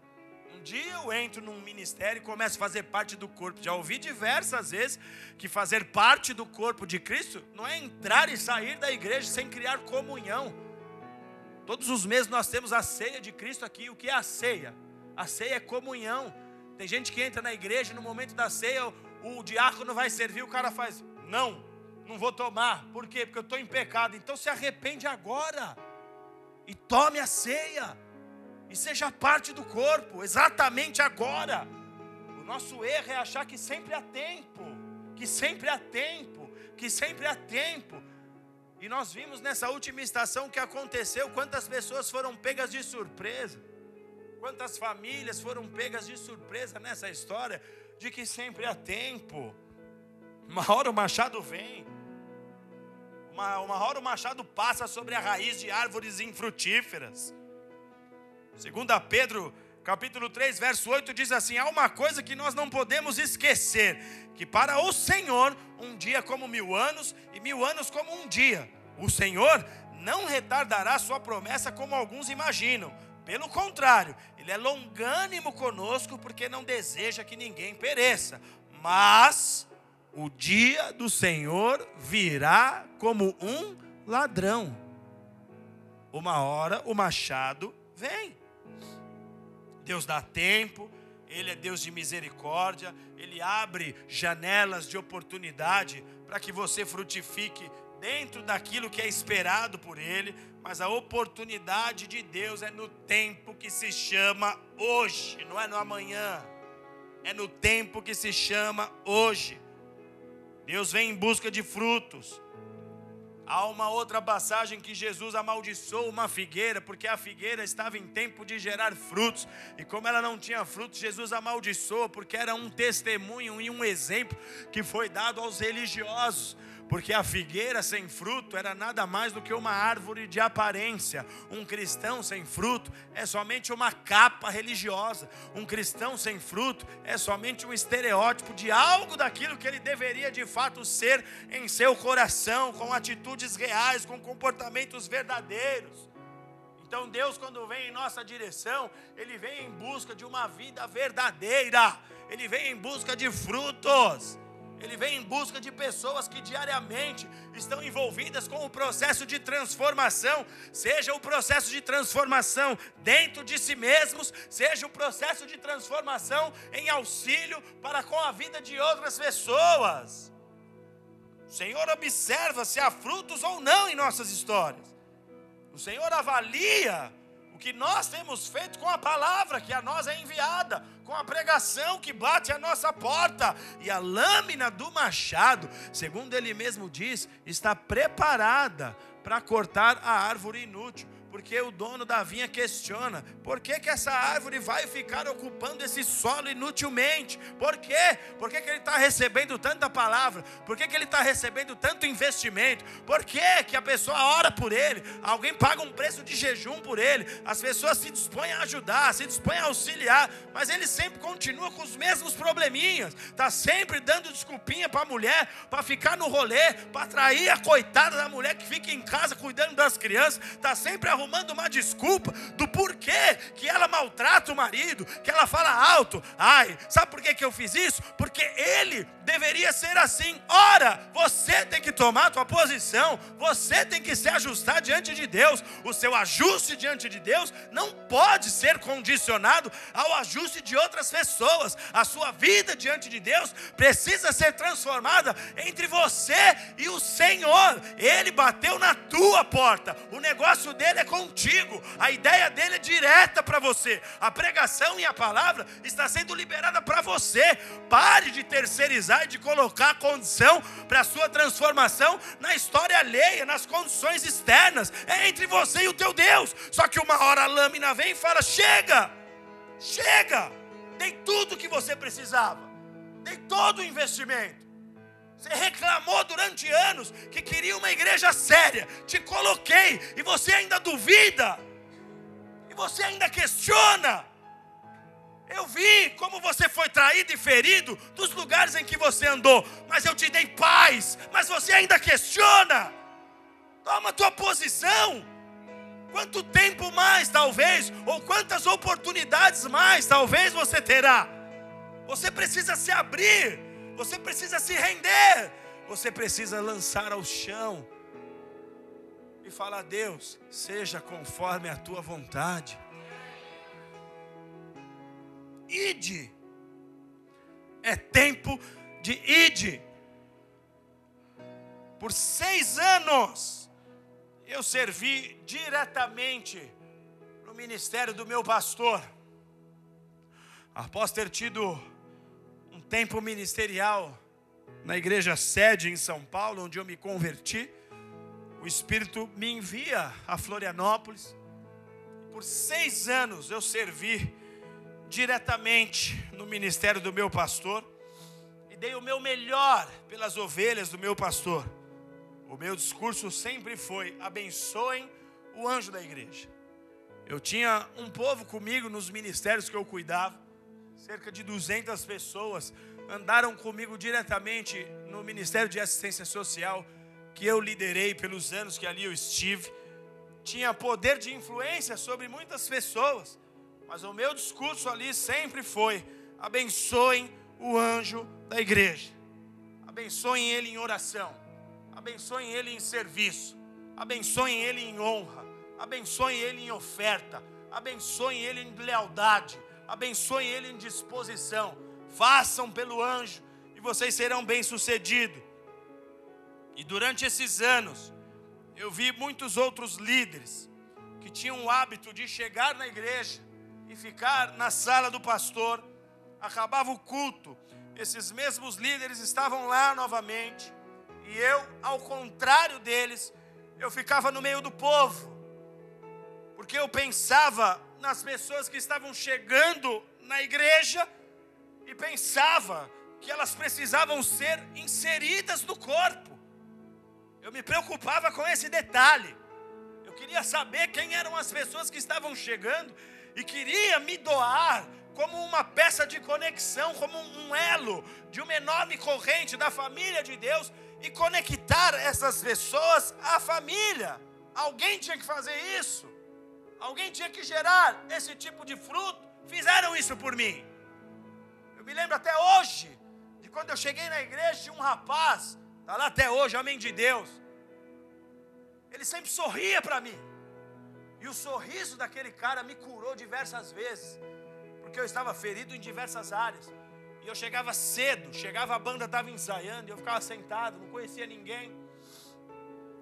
Um dia eu entro num ministério e começo a fazer parte do corpo. Já ouvi diversas vezes que fazer parte do corpo de Cristo não é entrar e sair da igreja sem criar comunhão. Todos os meses nós temos a ceia de Cristo aqui. O que é a ceia? A ceia é comunhão. Tem gente que entra na igreja no momento da ceia, o, o diácono vai servir, o cara faz: Não, não vou tomar. Por quê? Porque eu estou em pecado. Então se arrepende agora e tome a ceia e seja parte do corpo, exatamente agora. O nosso erro é achar que sempre há tempo, que sempre há tempo, que sempre há tempo. E nós vimos nessa última estação que aconteceu, quantas pessoas foram pegas de surpresa, quantas famílias foram pegas de surpresa nessa história de que sempre há tempo. Uma hora o machado vem, uma, uma hora o machado passa sobre a raiz de árvores infrutíferas. Segundo Pedro, capítulo 3, verso 8 diz assim: há uma coisa que nós não podemos esquecer, que para o Senhor um dia como mil anos e mil anos como um dia. O Senhor não retardará sua promessa como alguns imaginam. Pelo contrário, ele é longânimo conosco porque não deseja que ninguém pereça. Mas o dia do Senhor virá como um ladrão. Uma hora o machado vem. Deus dá tempo, Ele é Deus de misericórdia, Ele abre janelas de oportunidade para que você frutifique dentro daquilo que é esperado por Ele, mas a oportunidade de Deus é no tempo que se chama hoje, não é no amanhã, é no tempo que se chama hoje. Deus vem em busca de frutos. Há uma outra passagem que Jesus amaldiçoou uma figueira, porque a figueira estava em tempo de gerar frutos, e como ela não tinha frutos, Jesus amaldiçoou, porque era um testemunho e um exemplo que foi dado aos religiosos porque a figueira sem fruto era nada mais do que uma árvore de aparência. Um cristão sem fruto é somente uma capa religiosa. Um cristão sem fruto é somente um estereótipo de algo daquilo que ele deveria de fato ser em seu coração, com atitudes reais, com comportamentos verdadeiros. Então Deus, quando vem em nossa direção, Ele vem em busca de uma vida verdadeira, Ele vem em busca de frutos. Ele vem em busca de pessoas que diariamente estão envolvidas com o processo de transformação, seja o processo de transformação dentro de si mesmos, seja o processo de transformação em auxílio para com a vida de outras pessoas. O Senhor observa se há frutos ou não em nossas histórias. O Senhor avalia o que nós temos feito com a palavra que a nós é enviada, com a pregação que bate à nossa porta, e a lâmina do machado, segundo ele mesmo diz, está preparada para cortar a árvore inútil porque o dono da vinha questiona: por que, que essa árvore vai ficar ocupando esse solo inutilmente? Por quê? Por que, que ele está recebendo tanta palavra? Por que, que ele está recebendo tanto investimento? Por que, que a pessoa ora por ele? Alguém paga um preço de jejum por ele? As pessoas se dispõem a ajudar, se dispõem a auxiliar, mas ele sempre continua com os mesmos probleminhas, está sempre dando desculpinha para a mulher, para ficar no rolê, para atrair a coitada da mulher que fica em casa cuidando das crianças, está sempre arrumando arrumando uma desculpa do porquê que ela maltrata o marido, que ela fala alto. Ai, sabe por que, que eu fiz isso? Porque ele deveria ser assim. Ora, você tem que tomar a tua posição, você tem que se ajustar diante de Deus. O seu ajuste diante de Deus não pode ser condicionado ao ajuste de outras pessoas. A sua vida diante de Deus precisa ser transformada entre você e o Senhor. Ele bateu na tua porta. O negócio dele é contigo. A ideia dele é direta para você. A pregação e a palavra está sendo liberada para você. Pare de terceirizar e de colocar a condição para a sua transformação na história alheia, nas condições externas. É entre você e o teu Deus. Só que uma hora a lâmina vem e fala: chega, chega, dei tudo que você precisava, dei todo o investimento. Você reclamou durante anos que queria uma igreja séria. Te coloquei e você ainda duvida. E você ainda questiona. Eu vi como você foi traído e ferido dos lugares em que você andou, mas eu te dei paz, mas você ainda questiona. Toma tua posição. Quanto tempo mais, talvez, ou quantas oportunidades mais, talvez você terá. Você precisa se abrir, você precisa se render, você precisa lançar ao chão e falar: Deus, seja conforme a tua vontade. Ide, é tempo de ide. Por seis anos, eu servi diretamente no ministério do meu pastor. Após ter tido tempo ministerial na igreja sede em São Paulo, onde eu me converti, o Espírito me envia a Florianópolis. Por seis anos eu servi diretamente no ministério do meu pastor e dei o meu melhor pelas ovelhas do meu pastor. O meu discurso sempre foi: abençoem o anjo da igreja. Eu tinha um povo comigo nos ministérios que eu cuidava, cerca de 200 pessoas andaram comigo diretamente no Ministério de Assistência Social, que eu liderei pelos anos que ali eu estive. Tinha poder de influência sobre muitas pessoas, mas o meu discurso ali sempre foi: abençoem o anjo da igreja, abençoem ele em oração. Abençoem ele em serviço, abençoem ele em honra, abençoem ele em oferta, abençoem ele em lealdade, abençoem ele em disposição. Façam pelo anjo e vocês serão bem-sucedidos. E durante esses anos, eu vi muitos outros líderes que tinham o hábito de chegar na igreja e ficar na sala do pastor. Acabava o culto, esses mesmos líderes estavam lá novamente e eu, ao contrário deles, eu ficava no meio do povo, porque eu pensava nas pessoas que estavam chegando na igreja e pensava que elas precisavam ser inseridas no corpo. Eu me preocupava com esse detalhe. Eu queria saber quem eram as pessoas que estavam chegando e queria me doar como uma peça de conexão, como um elo de uma enorme corrente da família de Deus e conectar essas pessoas à família. Alguém tinha que fazer isso. Alguém tinha que gerar esse tipo de fruto. Fizeram isso por mim. Eu me lembro até hoje de quando eu cheguei na igreja de um rapaz, está lá até hoje, homem de Deus. Ele sempre sorria para mim. E o sorriso daquele cara me curou diversas vezes, porque eu estava ferido em diversas áreas. E eu chegava cedo, chegava a banda estava ensaiando, e eu ficava sentado, não conhecia ninguém.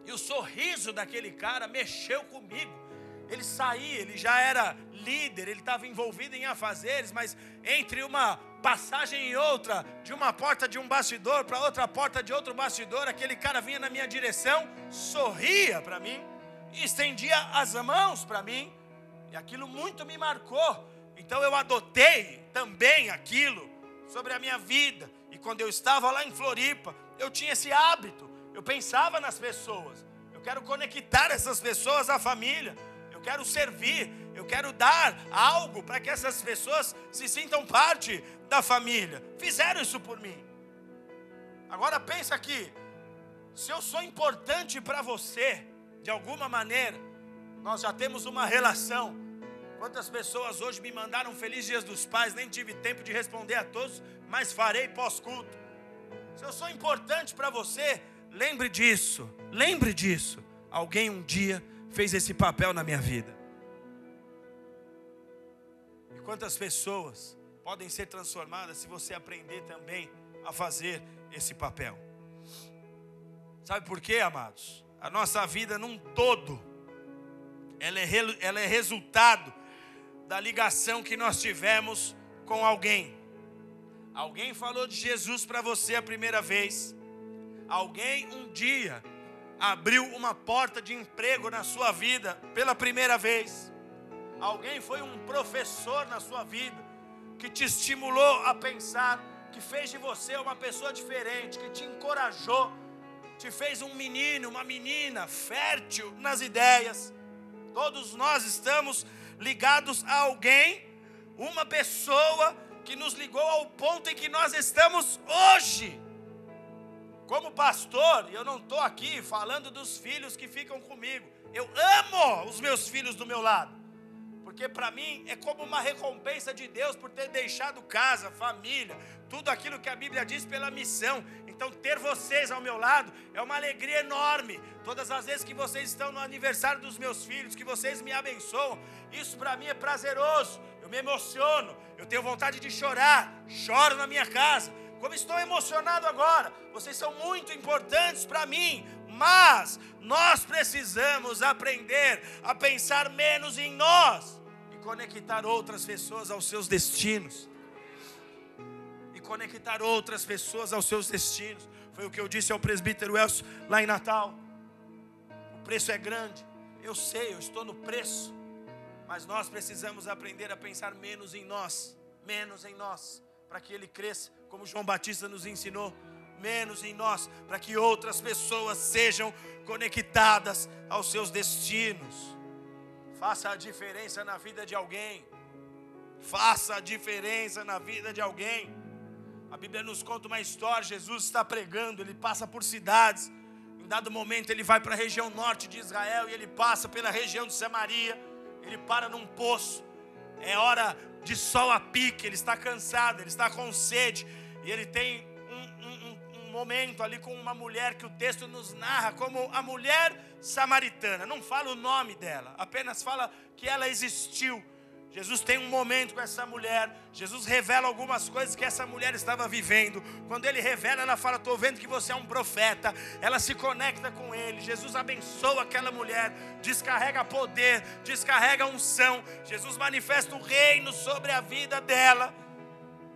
E o sorriso daquele cara mexeu comigo. Ele saía, ele já era líder, ele estava envolvido em afazeres, mas entre uma passagem e outra, de uma porta de um bastidor para outra porta de outro bastidor, aquele cara vinha na minha direção, sorria para mim, estendia as mãos para mim, e aquilo muito me marcou. Então eu adotei também aquilo sobre a minha vida. E quando eu estava lá em Floripa, eu tinha esse hábito. Eu pensava nas pessoas. Eu quero conectar essas pessoas à família. Quero servir. Eu quero dar algo para que essas pessoas se sintam parte da família. Fizeram isso por mim. Agora pensa aqui. Se eu sou importante para você, de alguma maneira, Nós já temos uma relação. Quantas pessoas hoje me mandaram feliz dias dos pais, nem tive tempo de responder a todos, mas farei pós-culto. Se eu sou importante para você, lembre disso, lembre disso. Alguém um dia fez esse papel na minha vida. E quantas pessoas podem ser transformadas se você aprender também a fazer esse papel. Sabe por quê, amados? A nossa vida num todo, ela é, ela é resultado da ligação que nós tivemos com alguém. Alguém falou de Jesus para você a primeira vez. Alguém um dia abriu uma porta de emprego na sua vida pela primeira vez. Alguém foi um professor na sua vida que te estimulou a pensar, que fez de você uma pessoa diferente, que te encorajou, te fez um menino, uma menina fértil nas ideias. Todos nós estamos ligados a alguém, uma pessoa que nos ligou ao ponto em que nós estamos hoje. Como pastor, eu não estou aqui falando dos filhos que ficam comigo. Eu amo os meus filhos do meu lado. Porque para mim é como uma recompensa de Deus por ter deixado casa, família, tudo aquilo que a Bíblia diz pela missão. Então, ter vocês ao meu lado é uma alegria enorme. Todas as vezes que vocês estão no aniversário dos meus filhos, que vocês me abençoam, isso para mim é prazeroso. Eu me emociono, eu tenho vontade de chorar, choro na minha casa. Como estou emocionado agora, vocês são muito importantes para mim, mas nós precisamos aprender a pensar menos em nós e conectar outras pessoas aos seus destinos. E conectar outras pessoas aos seus destinos. Foi o que eu disse ao presbítero Elcio lá em Natal. O preço é grande, eu sei, eu estou no preço mas nós precisamos aprender a pensar menos em nós, menos em nós, para que ele cresça, como João Batista nos ensinou, menos em nós, para que outras pessoas sejam conectadas aos seus destinos. Faça a diferença na vida de alguém. Faça a diferença na vida de alguém. A Bíblia nos conta uma história: Jesus está pregando, ele passa por cidades. Em dado momento, ele vai para a região norte de Israel e ele passa pela região de Samaria ele para num poço, é hora de sol a pique, ele está cansado, ele está com sede, e ele tem um, um, um momento ali com uma mulher que o texto nos narra como a mulher samaritana, não fala o nome dela, apenas fala que ela existiu Jesus tem um momento com essa mulher. Jesus revela algumas coisas que essa mulher estava vivendo. Quando ele revela, ela fala: Estou vendo que você é um profeta. Ela se conecta com ele. Jesus abençoa aquela mulher, descarrega poder, descarrega unção. Jesus manifesta o reino sobre a vida dela.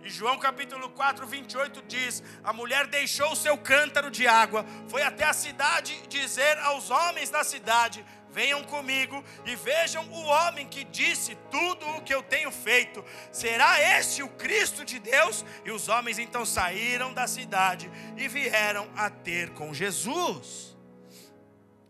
E João capítulo 4, 28 diz: A mulher deixou o seu cântaro de água, foi até a cidade dizer aos homens da cidade: Venham comigo e vejam o homem que disse tudo o que eu tenho feito. Será este o Cristo de Deus? E os homens então saíram da cidade e vieram a ter com Jesus.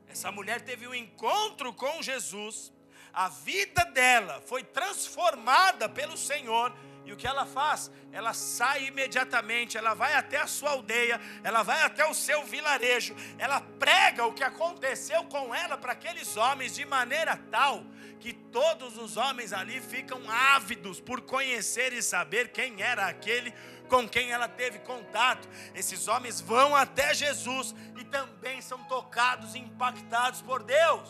Essa mulher teve um encontro com Jesus, a vida dela foi transformada pelo Senhor e o que ela faz? Ela sai imediatamente, ela vai até a sua aldeia, ela vai até o seu vilarejo, ela prega o que aconteceu com ela para aqueles homens de maneira tal que todos os homens ali ficam ávidos por conhecer e saber quem era aquele com quem ela teve contato. Esses homens vão até Jesus e também são tocados e impactados por Deus.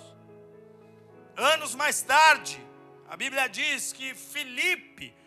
Anos mais tarde, a Bíblia diz que Filipe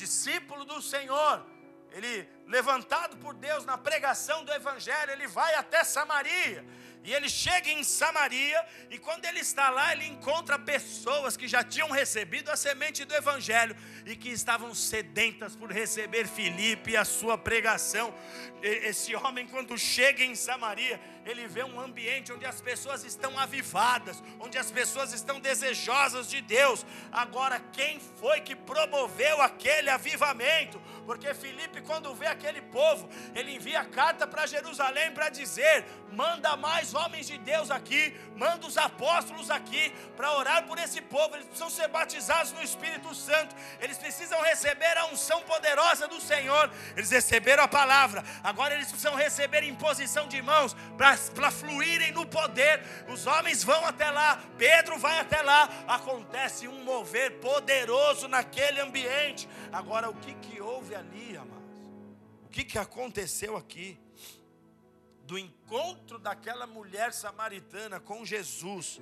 discípulo do Senhor, ele levantado por Deus na pregação do Evangelho, ele vai até Samaria. E ele chega em Samaria, e quando ele está lá, ele encontra pessoas que já tinham recebido a semente do Evangelho e que estavam sedentas por receber Filipe e a sua pregação. Esse homem, quando chega em Samaria, ele vê um ambiente onde as pessoas estão avivadas, onde as pessoas estão desejosas de Deus. Agora, quem foi que promoveu aquele avivamento? Porque Filipe, quando vê aquele povo, ele envia carta para Jerusalém para dizer: manda mais homens de Deus aqui, manda os apóstolos aqui para orar por esse povo. Eles precisam ser batizados no Espírito Santo, eles precisam receber a unção poderosa do Senhor. Eles receberam a palavra, agora eles precisam receber imposição de mãos para fluírem no poder. Os homens vão até lá, Pedro vai até lá, acontece um mover poderoso naquele ambiente. Agora, o que, que houve ali, amados? O que, que aconteceu aqui? Do encontro daquela mulher samaritana com Jesus,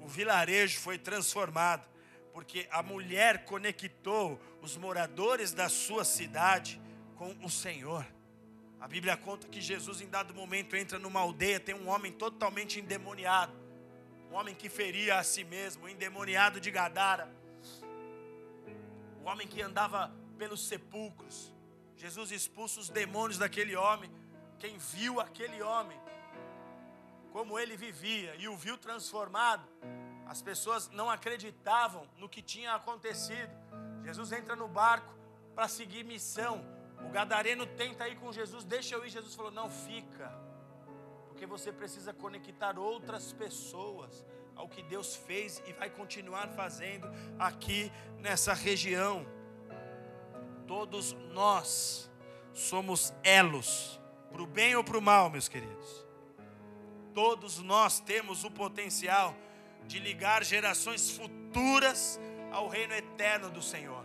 o vilarejo foi transformado, porque a mulher conectou os moradores da sua cidade com o Senhor. A Bíblia conta que Jesus, em dado momento, entra numa aldeia, tem um homem totalmente endemoniado, um homem que feria a si mesmo, endemoniado de Gadara, o homem que andava pelos sepulcros. Jesus expulsa os demônios daquele homem quem viu aquele homem, como ele vivia e o viu transformado, as pessoas não acreditavam no que tinha acontecido. Jesus entra no barco para seguir missão. O gadareno tenta ir com Jesus, deixa eu ir. Jesus falou: Não, fica, porque você precisa conectar outras pessoas ao que Deus fez e vai continuar fazendo aqui nessa região. Todos nós somos elos para o bem ou para o mal, meus queridos. Todos nós temos o potencial de ligar gerações futuras ao reino eterno do Senhor.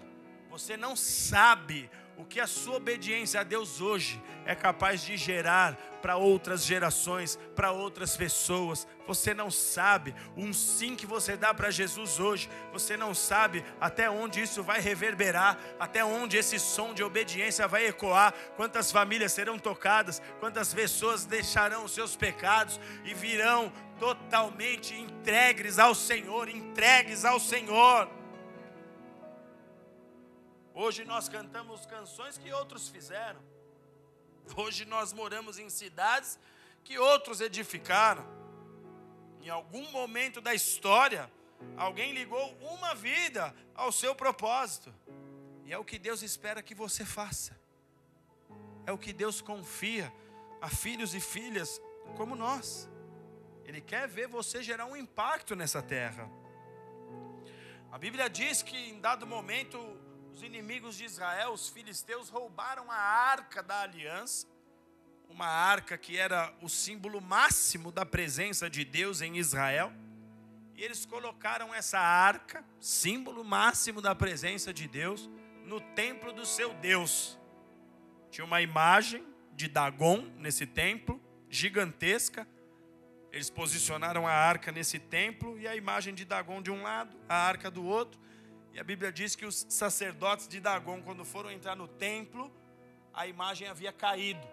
Você não sabe o que a sua obediência a Deus hoje é capaz de gerar para outras gerações, para outras pessoas. Você não sabe um sim que você dá para Jesus hoje, você não sabe até onde isso vai reverberar, até onde esse som de obediência vai ecoar, quantas famílias serão tocadas, quantas pessoas deixarão os seus pecados e virão totalmente entregues ao Senhor, entregues ao Senhor. Hoje nós cantamos canções que outros fizeram. Hoje nós moramos em cidades que outros edificaram. Em algum momento da história, alguém ligou uma vida ao seu propósito. E é o que Deus espera que você faça. É o que Deus confia a filhos e filhas como nós. Ele quer ver você gerar um impacto nessa terra. A Bíblia diz que em dado momento os inimigos de Israel, os filisteus, roubaram a arca da aliança, uma arca que era o símbolo máximo da presença de Deus em Israel. E eles colocaram essa arca, símbolo máximo da presença de Deus, no templo do seu Deus. Tinha uma imagem de Dagon nesse templo, gigantesca. Eles posicionaram a arca nesse templo e a imagem de Dagon de um lado, a arca do outro. E a Bíblia diz que os sacerdotes de Dagon, quando foram entrar no templo, a imagem havia caído.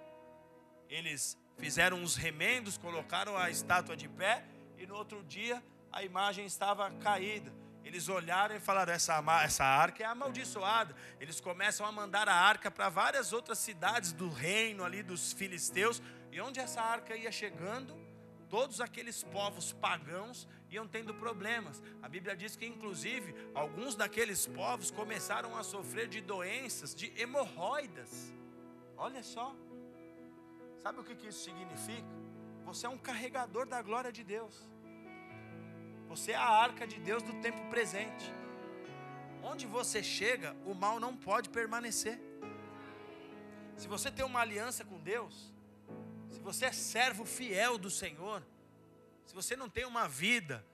Eles fizeram uns remendos, colocaram a estátua de pé, e no outro dia a imagem estava caída. Eles olharam e falaram: essa, essa arca é amaldiçoada. Eles começam a mandar a arca para várias outras cidades do reino ali dos filisteus. E onde essa arca ia chegando, todos aqueles povos pagãos iam tendo problemas. A Bíblia diz que, inclusive, alguns daqueles povos começaram a sofrer de doenças, de hemorroidas. Olha só. Sabe o que isso significa? Você é um carregador da glória de Deus. Você é a arca de Deus do tempo presente. Onde você chega, o mal não pode permanecer. Se você tem uma aliança com Deus, se você é servo fiel do Senhor, se você não tem uma vida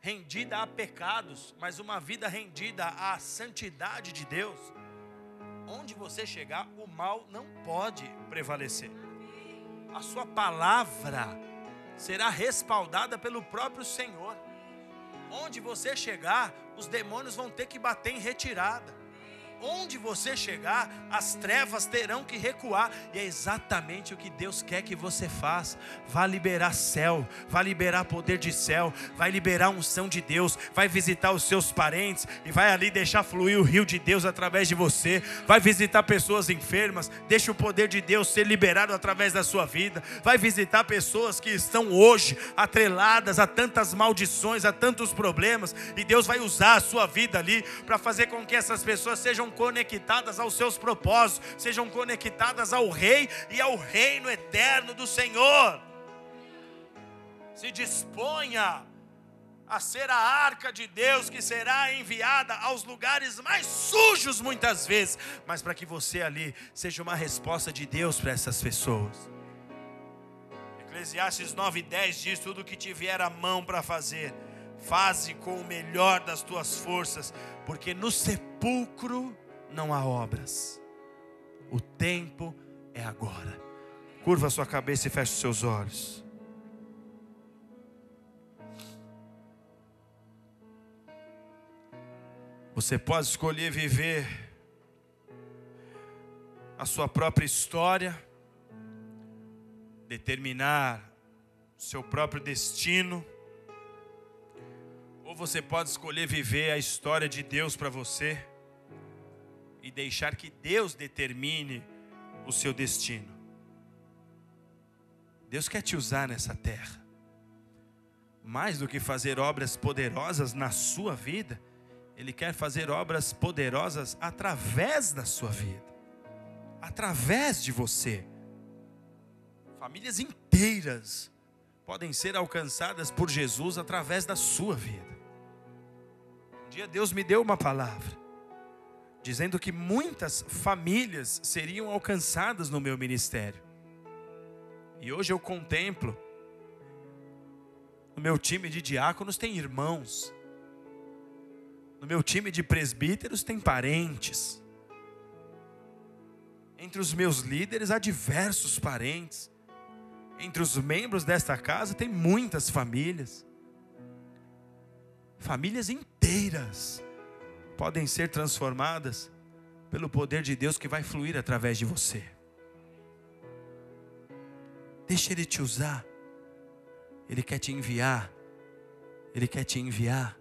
rendida a pecados, mas uma vida rendida à santidade de Deus, onde você chegar, o mal não pode prevalecer. A sua palavra será respaldada pelo próprio Senhor. Onde você chegar, os demônios vão ter que bater em retirada onde você chegar, as trevas terão que recuar, e é exatamente o que Deus quer que você faça. Vai liberar céu, vai liberar poder de céu, vai liberar unção de Deus, vai visitar os seus parentes e vai ali deixar fluir o rio de Deus através de você. Vai visitar pessoas enfermas, deixa o poder de Deus ser liberado através da sua vida. Vai visitar pessoas que estão hoje atreladas a tantas maldições, a tantos problemas, e Deus vai usar a sua vida ali para fazer com que essas pessoas sejam sejam conectadas aos seus propósitos, sejam conectadas ao Rei e ao reino eterno do Senhor. Se disponha a ser a arca de Deus que será enviada aos lugares mais sujos muitas vezes, mas para que você ali seja uma resposta de Deus para essas pessoas. Eclesiastes 9:10 diz: tudo que tiver a mão para fazer, faze com o melhor das tuas forças, porque no sepulcro não há obras. O tempo é agora. Curva sua cabeça e feche os seus olhos. Você pode escolher viver a sua própria história, determinar seu próprio destino, você pode escolher viver a história de Deus para você e deixar que Deus determine o seu destino. Deus quer te usar nessa terra. Mais do que fazer obras poderosas na sua vida, ele quer fazer obras poderosas através da sua vida, através de você. Famílias inteiras podem ser alcançadas por Jesus através da sua vida. Dia Deus me deu uma palavra, dizendo que muitas famílias seriam alcançadas no meu ministério. E hoje eu contemplo, no meu time de diáconos tem irmãos no meu time de presbíteros tem parentes. Entre os meus líderes há diversos parentes. Entre os membros desta casa tem muitas famílias. Famílias inteiras podem ser transformadas pelo poder de Deus que vai fluir através de você. Deixa Ele te usar. Ele quer te enviar. Ele quer te enviar